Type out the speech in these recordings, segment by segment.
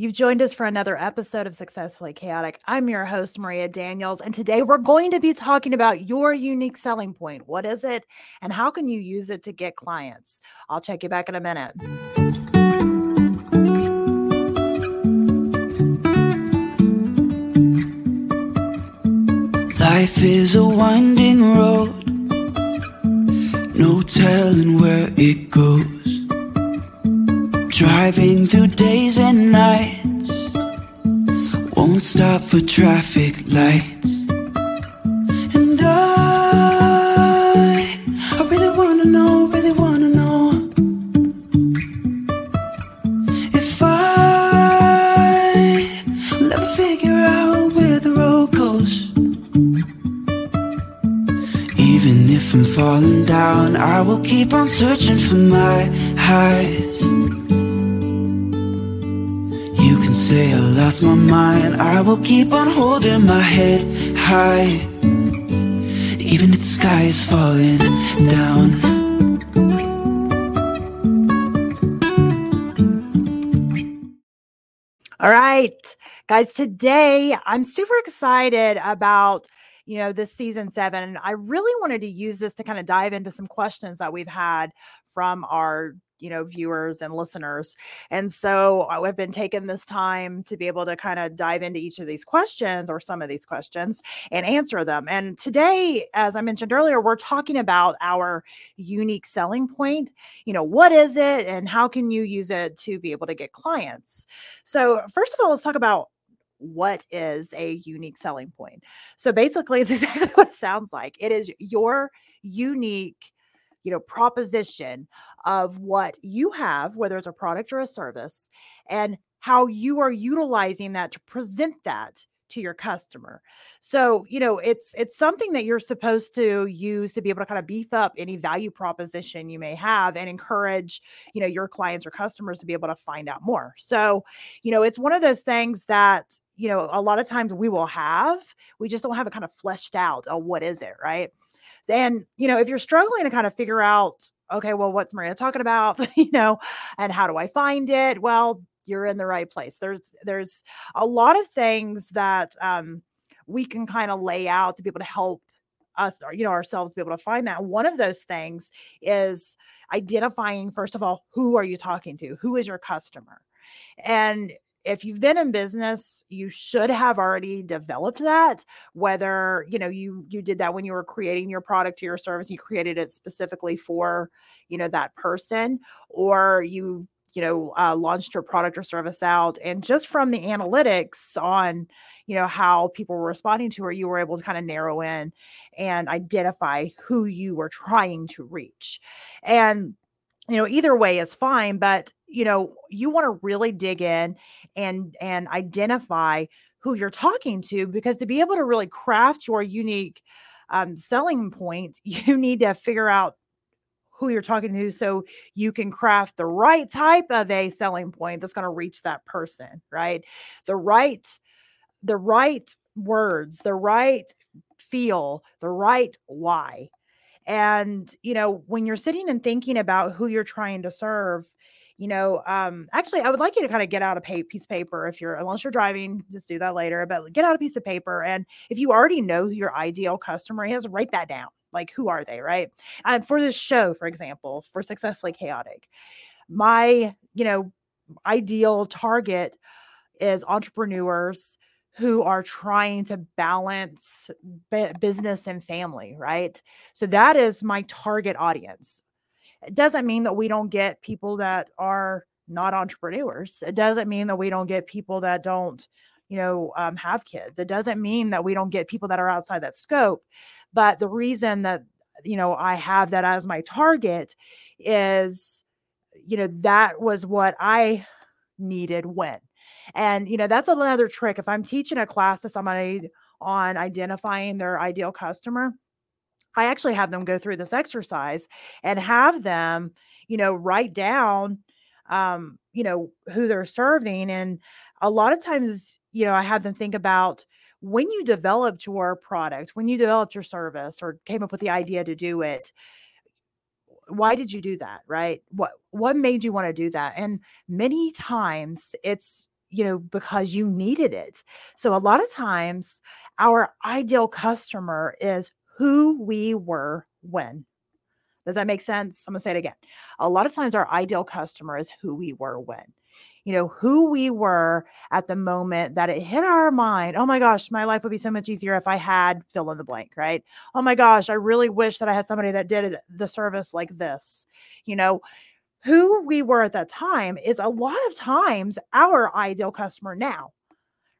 You've joined us for another episode of Successfully Chaotic. I'm your host, Maria Daniels, and today we're going to be talking about your unique selling point. What is it, and how can you use it to get clients? I'll check you back in a minute. Life is a winding road, no telling where it goes. Driving through days and nights. Won't stop for traffic lights. And I I really wanna know, really wanna know. If I will ever figure out where the road goes. Even if I'm falling down I will keep on searching for my highs lost my mind. I will keep on holding my head high. Even if the sky is falling down. All right, guys, today I'm super excited about you know this season seven and i really wanted to use this to kind of dive into some questions that we've had from our you know viewers and listeners. And so i've been taking this time to be able to kind of dive into each of these questions or some of these questions and answer them. And today as i mentioned earlier we're talking about our unique selling point you know what is it and how can you use it to be able to get clients? So first of all let's talk about what is a unique selling point. So basically it's exactly what it sounds like. It is your unique you know proposition of what you have whether it's a product or a service and how you are utilizing that to present that to your customer. So, you know, it's it's something that you're supposed to use to be able to kind of beef up any value proposition you may have and encourage, you know, your clients or customers to be able to find out more. So, you know, it's one of those things that, you know, a lot of times we will have, we just don't have it kind of fleshed out. Oh, what is it, right? And, you know, if you're struggling to kind of figure out, okay, well, what's Maria talking about, you know, and how do I find it? Well, you're in the right place. There's there's a lot of things that um, we can kind of lay out to be able to help us or you know ourselves be able to find that. One of those things is identifying first of all who are you talking to? Who is your customer? And if you've been in business you should have already developed that whether you know you you did that when you were creating your product or your service you created it specifically for you know that person or you you know uh, launched your product or service out and just from the analytics on you know how people were responding to her you were able to kind of narrow in and identify who you were trying to reach. And you know either way is fine but you know you want to really dig in and and identify who you're talking to because to be able to really craft your unique um, selling point you need to figure out who you're talking to so you can craft the right type of a selling point that's going to reach that person right? The right the right words the right feel the right why and, you know, when you're sitting and thinking about who you're trying to serve, you know, um, actually, I would like you to kind of get out a pay, piece of paper if you're, unless you're driving, just do that later, but get out a piece of paper. And if you already know who your ideal customer is, write that down. Like, who are they, right? And for this show, for example, for Successfully Chaotic, my, you know, ideal target is entrepreneurs who are trying to balance business and family, right? So that is my target audience. It doesn't mean that we don't get people that are not entrepreneurs. It doesn't mean that we don't get people that don't, you know, um, have kids. It doesn't mean that we don't get people that are outside that scope. But the reason that, you know, I have that as my target is, you know, that was what I needed when and, you know, that's another trick. If I'm teaching a class to somebody on identifying their ideal customer, I actually have them go through this exercise and have them, you know, write down, um, you know, who they're serving. And a lot of times, you know, I have them think about when you developed your product, when you developed your service or came up with the idea to do it, why did you do that right what what made you want to do that and many times it's you know, because you needed it. So a lot of times our ideal customer is who we were when. Does that make sense? I'm going to say it again. A lot of times our ideal customer is who we were when. You know, who we were at the moment that it hit our mind. Oh my gosh, my life would be so much easier if I had fill in the blank, right? Oh my gosh, I really wish that I had somebody that did the service like this. You know, who we were at that time is a lot of times our ideal customer now,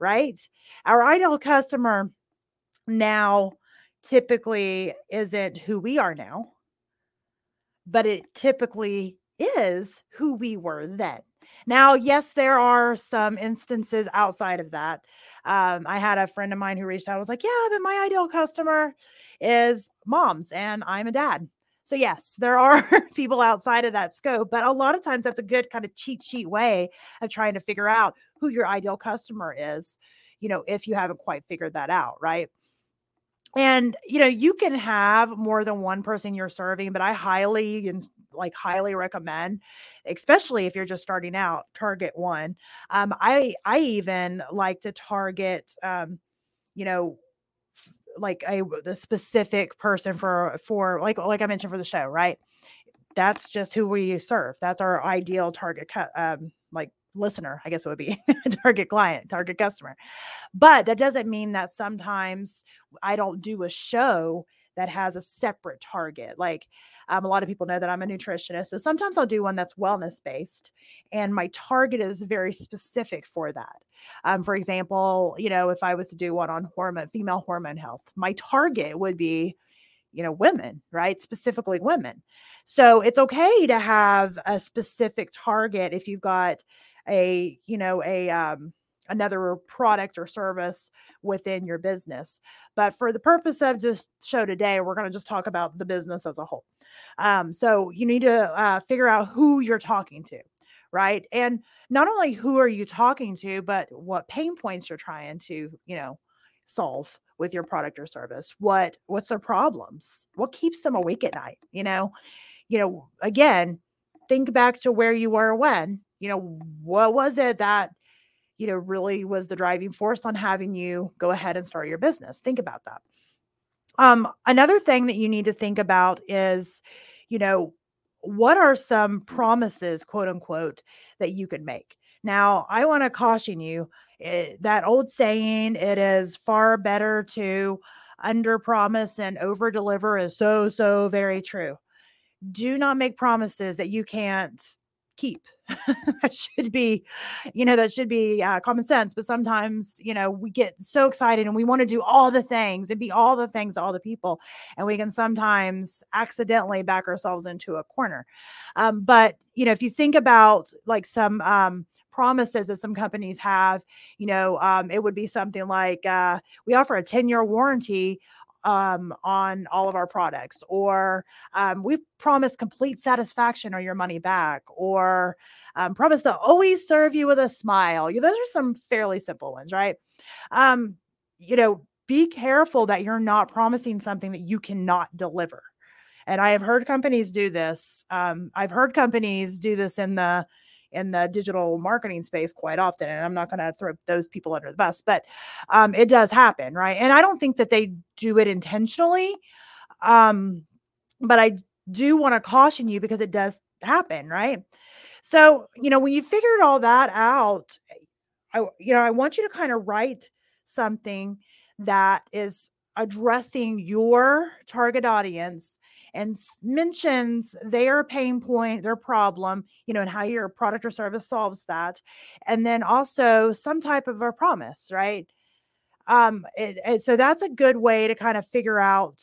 right? Our ideal customer now typically isn't who we are now, but it typically is who we were then. Now, yes, there are some instances outside of that. Um, I had a friend of mine who reached out, was like, Yeah, but my ideal customer is moms, and I'm a dad. So, yes, there are people outside of that scope, but a lot of times that's a good kind of cheat sheet way of trying to figure out who your ideal customer is, you know, if you haven't quite figured that out, right? And, you know, you can have more than one person you're serving, but I highly and like highly recommend, especially if you're just starting out, target one. Um, I I even like to target um, you know, like a the specific person for for like like I mentioned for the show, right? That's just who we serve. That's our ideal target um like listener, I guess it would be target client, target customer. But that doesn't mean that sometimes I don't do a show that has a separate target. Like um, a lot of people know that I'm a nutritionist. So sometimes I'll do one that's wellness based and my target is very specific for that. Um, for example, you know, if I was to do one on hormone, female hormone health, my target would be you know women right specifically women so it's okay to have a specific target if you've got a you know a um another product or service within your business. But for the purpose of this show today, we're going to just talk about the business as a whole. Um, so you need to uh, figure out who you're talking to, right? And not only who are you talking to, but what pain points you're trying to, you know, solve with your product or service. What what's their problems? What keeps them awake at night? You know, you know, again, think back to where you were when you know, what was it that, you know, really was the driving force on having you go ahead and start your business? Think about that. Um, another thing that you need to think about is, you know, what are some promises, quote unquote, that you can make? Now, I want to caution you it, eh, that old saying, it is far better to under promise and over deliver is so, so very true. Do not make promises that you can't keep. that should be, you know, that should be uh, common sense. But sometimes, you know, we get so excited and we want to do all the things and be all the things to all the people. And we can sometimes accidentally back ourselves into a corner. Um, but, you know, if you think about like some, um, promises that some companies have you know um, it would be something like uh, we offer a 10 year warranty um, on all of our products, or um, we promise complete satisfaction or your money back, or um, promise to always serve you with a smile. You, those are some fairly simple ones, right? Um, you know, be careful that you're not promising something that you cannot deliver. And I have heard companies do this. Um, I've heard companies do this in the in the digital marketing space quite often. And I'm not going to throw those people under the bus, but um, it does happen, right? And I don't think that they do it intentionally. Um, but I do want to caution you because it does happen, right? So, you know, when you figured all that out, I, you know, I want you to kind of write something that is addressing your target audience and mentions their pain point, their problem, you know, and how your product or service solves that. And then also some type of a promise, right? Um, it, it, so that's a good way to kind of figure out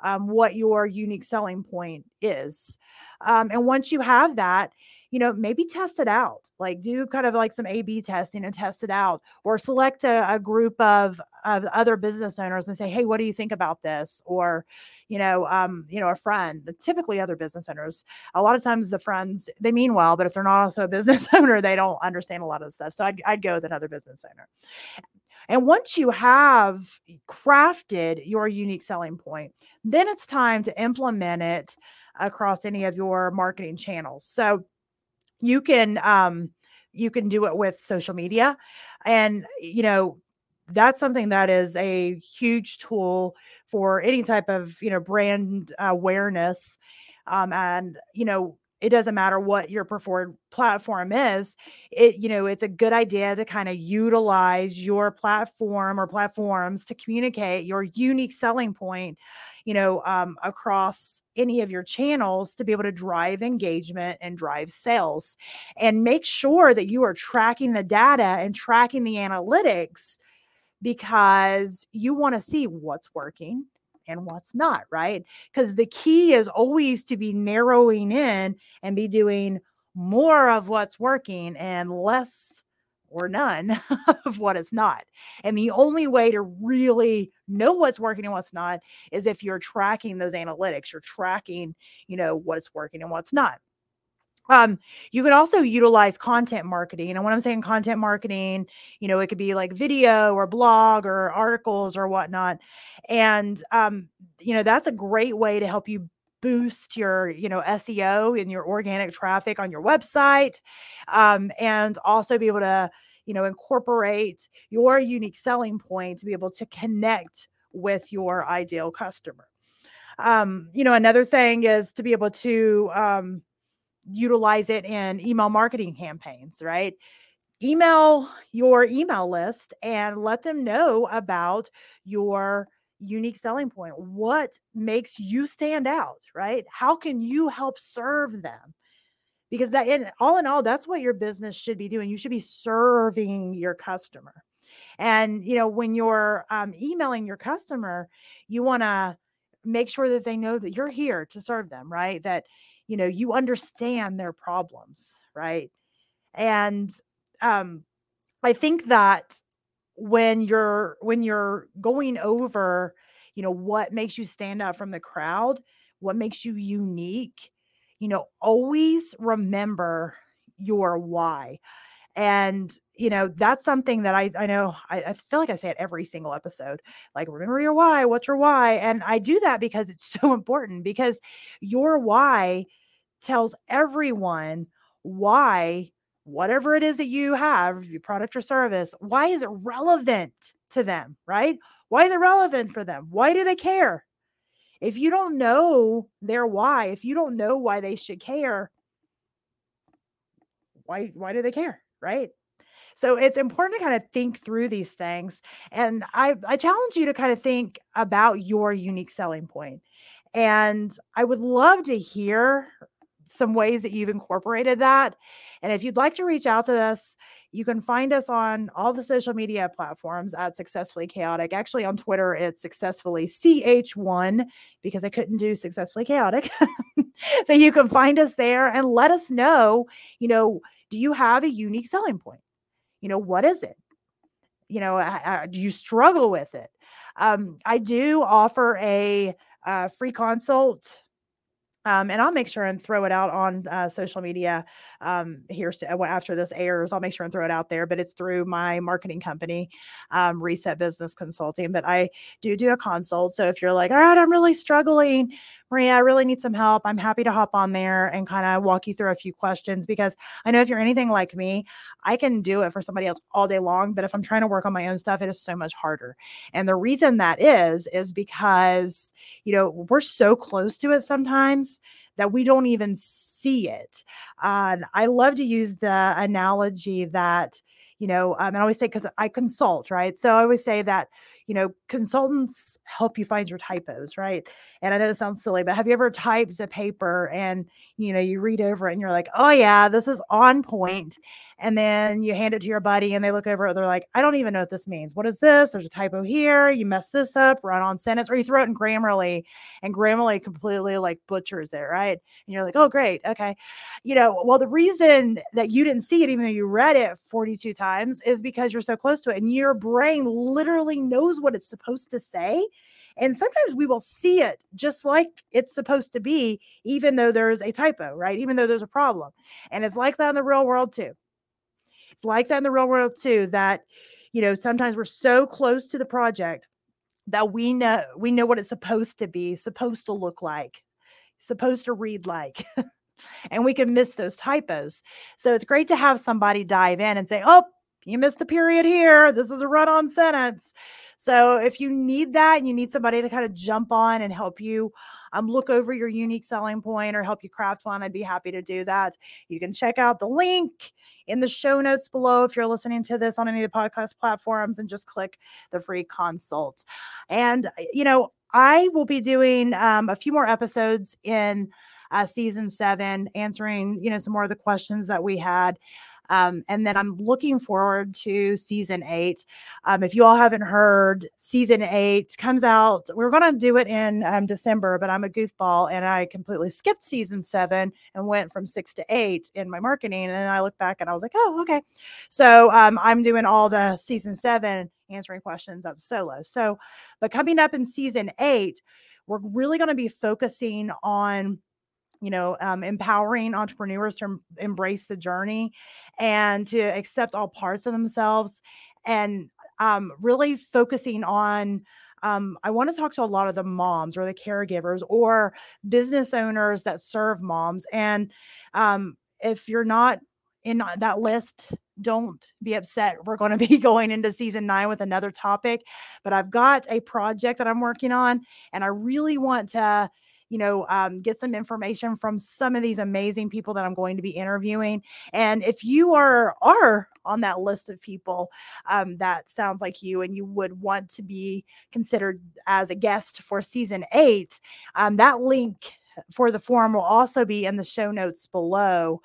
um, what your unique selling point is. Um, and once you have that, you know, maybe test it out. Like do kind of like some A B testing and test it out, or select a, a group of, of other business owners and say, hey, what do you think about this? Or, you know, um, you know, a friend, typically other business owners. A lot of times the friends, they mean well, but if they're not also a business owner, they don't understand a lot of the stuff. So I'd, I'd go with another business owner. And once you have crafted your unique selling point, then it's time to implement it across any of your marketing channels. So you can um, you can do it with social media. And, you know, that's something that is a huge tool for any type of, you know, brand awareness. Um, and, you know, it doesn't matter what your preferred platform is it you know it's a good idea to kind of utilize your platform or platforms to communicate your unique selling point you know um, across any of your channels to be able to drive engagement and drive sales and make sure that you are tracking the data and tracking the analytics because you want to see what's working and what's not, right? Because the key is always to be narrowing in and be doing more of what's working and less or none of what is not. And the only way to really know what's working and what's not is if you're tracking those analytics, you're tracking, you know, what's working and what's not. Um, you can also utilize content marketing. And when I'm saying content marketing, you know, it could be like video or blog or articles or whatnot. And um, you know, that's a great way to help you boost your you know seo and your organic traffic on your website um, and also be able to you know incorporate your unique selling point to be able to connect with your ideal customer um, you know another thing is to be able to um, utilize it in email marketing campaigns, right? Email your email list and let them know about your unique selling point. What makes you stand out, right? How can you help serve them? Because that in all in all, that's what your business should be doing. You should be serving your customer. And you know, when you're um, emailing your customer, you want to make sure that they know that you're here to serve them, right? That you know you understand their problems right and um i think that when you're when you're going over you know what makes you stand out from the crowd what makes you unique you know always remember your why. And you know that's something that i i know I, I, feel like i say it every single episode like remember your why what's your why? And i do that because it's so important because your why tells everyone why whatever it is that you have your product or service why is it relevant to them right? Why is it relevant for them? Why do they care if you don't know their why if you don't know why they should care why why do they care right so it's important to kind of think through these things and i i challenge you to kind of think about your unique selling point and i would love to hear some ways that you've incorporated that. And if you'd like to reach out to us, you can find us on all the social media platforms at Successfully Chaotic. Actually, on Twitter, it's Successfully CH1 because I couldn't do Successfully Chaotic. but you can find us there and let us know, you know, do you have a unique selling point? You know, what is it? You know, uh, do you struggle with it? Um, I do offer a uh, free consult um, and I'll make sure and throw it out on uh, social media um, here after this airs. I'll make sure and throw it out there, but it's through my marketing company, um, Reset Business Consulting. But I do do a consult. So if you're like, all right, I'm really struggling, Maria, I really need some help. I'm happy to hop on there and kind of walk you through a few questions because I know if you're anything like me, I can do it for somebody else all day long. But if I'm trying to work on my own stuff, it is so much harder. And the reason that is, is because, you know, we're so close to it sometimes that we don't even see it. Uh, I love to use the analogy that, you know, um, and I always say, because I consult, right? So I always say that you know, consultants help you find your typos, right? And I know it sounds silly, but have you ever typed a paper and, you know, you read over it and you're like, oh, yeah, this is on point. And then you hand it to your buddy and they look over it. They're like, I don't even know what this means. What is this? There's a typo here. You mess this up, run on sentence, or you throw it in Grammarly and Grammarly completely like butchers it, right? And you're like, oh, great. Okay. You know, well, the reason that you didn't see it, even though you read it 42 times, is because you're so close to it and your brain literally knows knows what it's supposed to say. And sometimes we will see it just like it's supposed to be, even though there's a typo, right? Even though there's a problem. And it's like that in the real world too. It's like that in the real world too, that, you know, sometimes we're so close to the project that we know we know what it's supposed to be, supposed to look like, supposed to read like. and we can miss those typos. So it's great to have somebody dive in and say, oh, you missed a period here. This is a run on sentence. So if you need that and you need somebody to kind of jump on and help you um, look over your unique selling point or help you craft one, I'd be happy to do that. You can check out the link in the show notes below if you're listening to this on any of the podcast platforms and just click the free consult. And, you know, I will be doing um, a few more episodes in uh, season seven, answering, you know, some more of the questions that we had. Um, and then I'm looking forward to season eight. Um, if you all haven't heard, season eight comes out. We are going to do it in um, December, but I'm a goofball and I completely skipped season seven and went from six to eight in my marketing. And I look back and I was like, oh, okay. So um, I'm doing all the season seven answering questions as a solo. So, but coming up in season eight, we're really going to be focusing on you know, um, empowering entrepreneurs to em- embrace the journey and to accept all parts of themselves and um, really focusing on. Um, I want to talk to a lot of the moms or the caregivers or business owners that serve moms. And um, if you're not in that list, don't be upset. We're going to be going into season nine with another topic, but I've got a project that I'm working on, and I really want to you know, um, get some information from some of these amazing people that I'm going to be interviewing. And if you are are on that list of people um, that sounds like you and you would want to be considered as a guest for season eight, um, that link for the form will also be in the show notes below.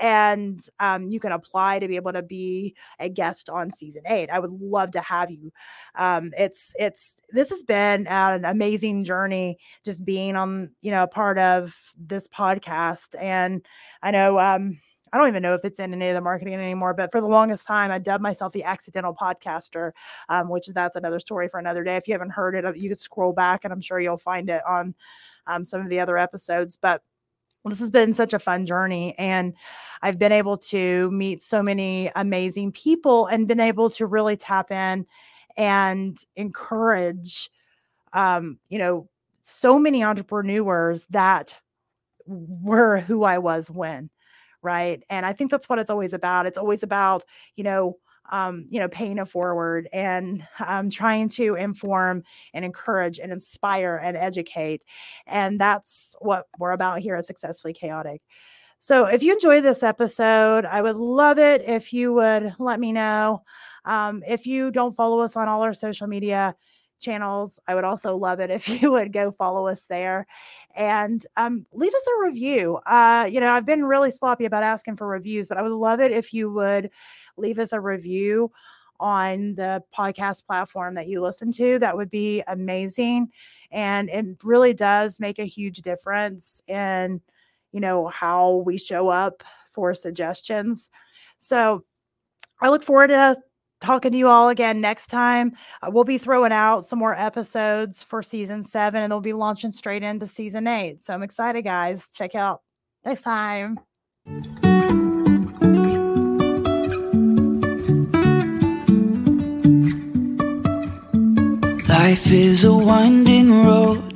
And um, you can apply to be able to be a guest on season eight. I would love to have you. Um, it's it's this has been an amazing journey just being on you know a part of this podcast. And I know um, I don't even know if it's in any of the marketing anymore, but for the longest time, I dubbed myself the accidental podcaster, um, which that's another story for another day. If you haven't heard it, you could scroll back and I'm sure you'll find it on um, some of the other episodes. But this has been such a fun journey and i've been able to meet so many amazing people and been able to really tap in and encourage um, you know so many entrepreneurs that were who i was when right and i think that's what it's always about it's always about you know um, you know, paying it forward and um, trying to inform and encourage and inspire and educate. And that's what we're about here at Successfully Chaotic. So if you enjoy this episode, I would love it if you would let me know. Um, if you don't follow us on all our social media, channels. I would also love it if you would go follow us there and um, leave us a review. Uh, you know, I've been really sloppy about asking for reviews, but I would love it if you would leave us a review on the podcast platform that you listen to. That would be amazing. And it really does make a huge difference in, you know, how we show up for suggestions. So I look forward to talking to you all again next time. Uh, we'll be throwing out some more episodes for season seven and they'll be launching straight into season eight. So I'm excited, guys. Check out next time. Life is a winding road.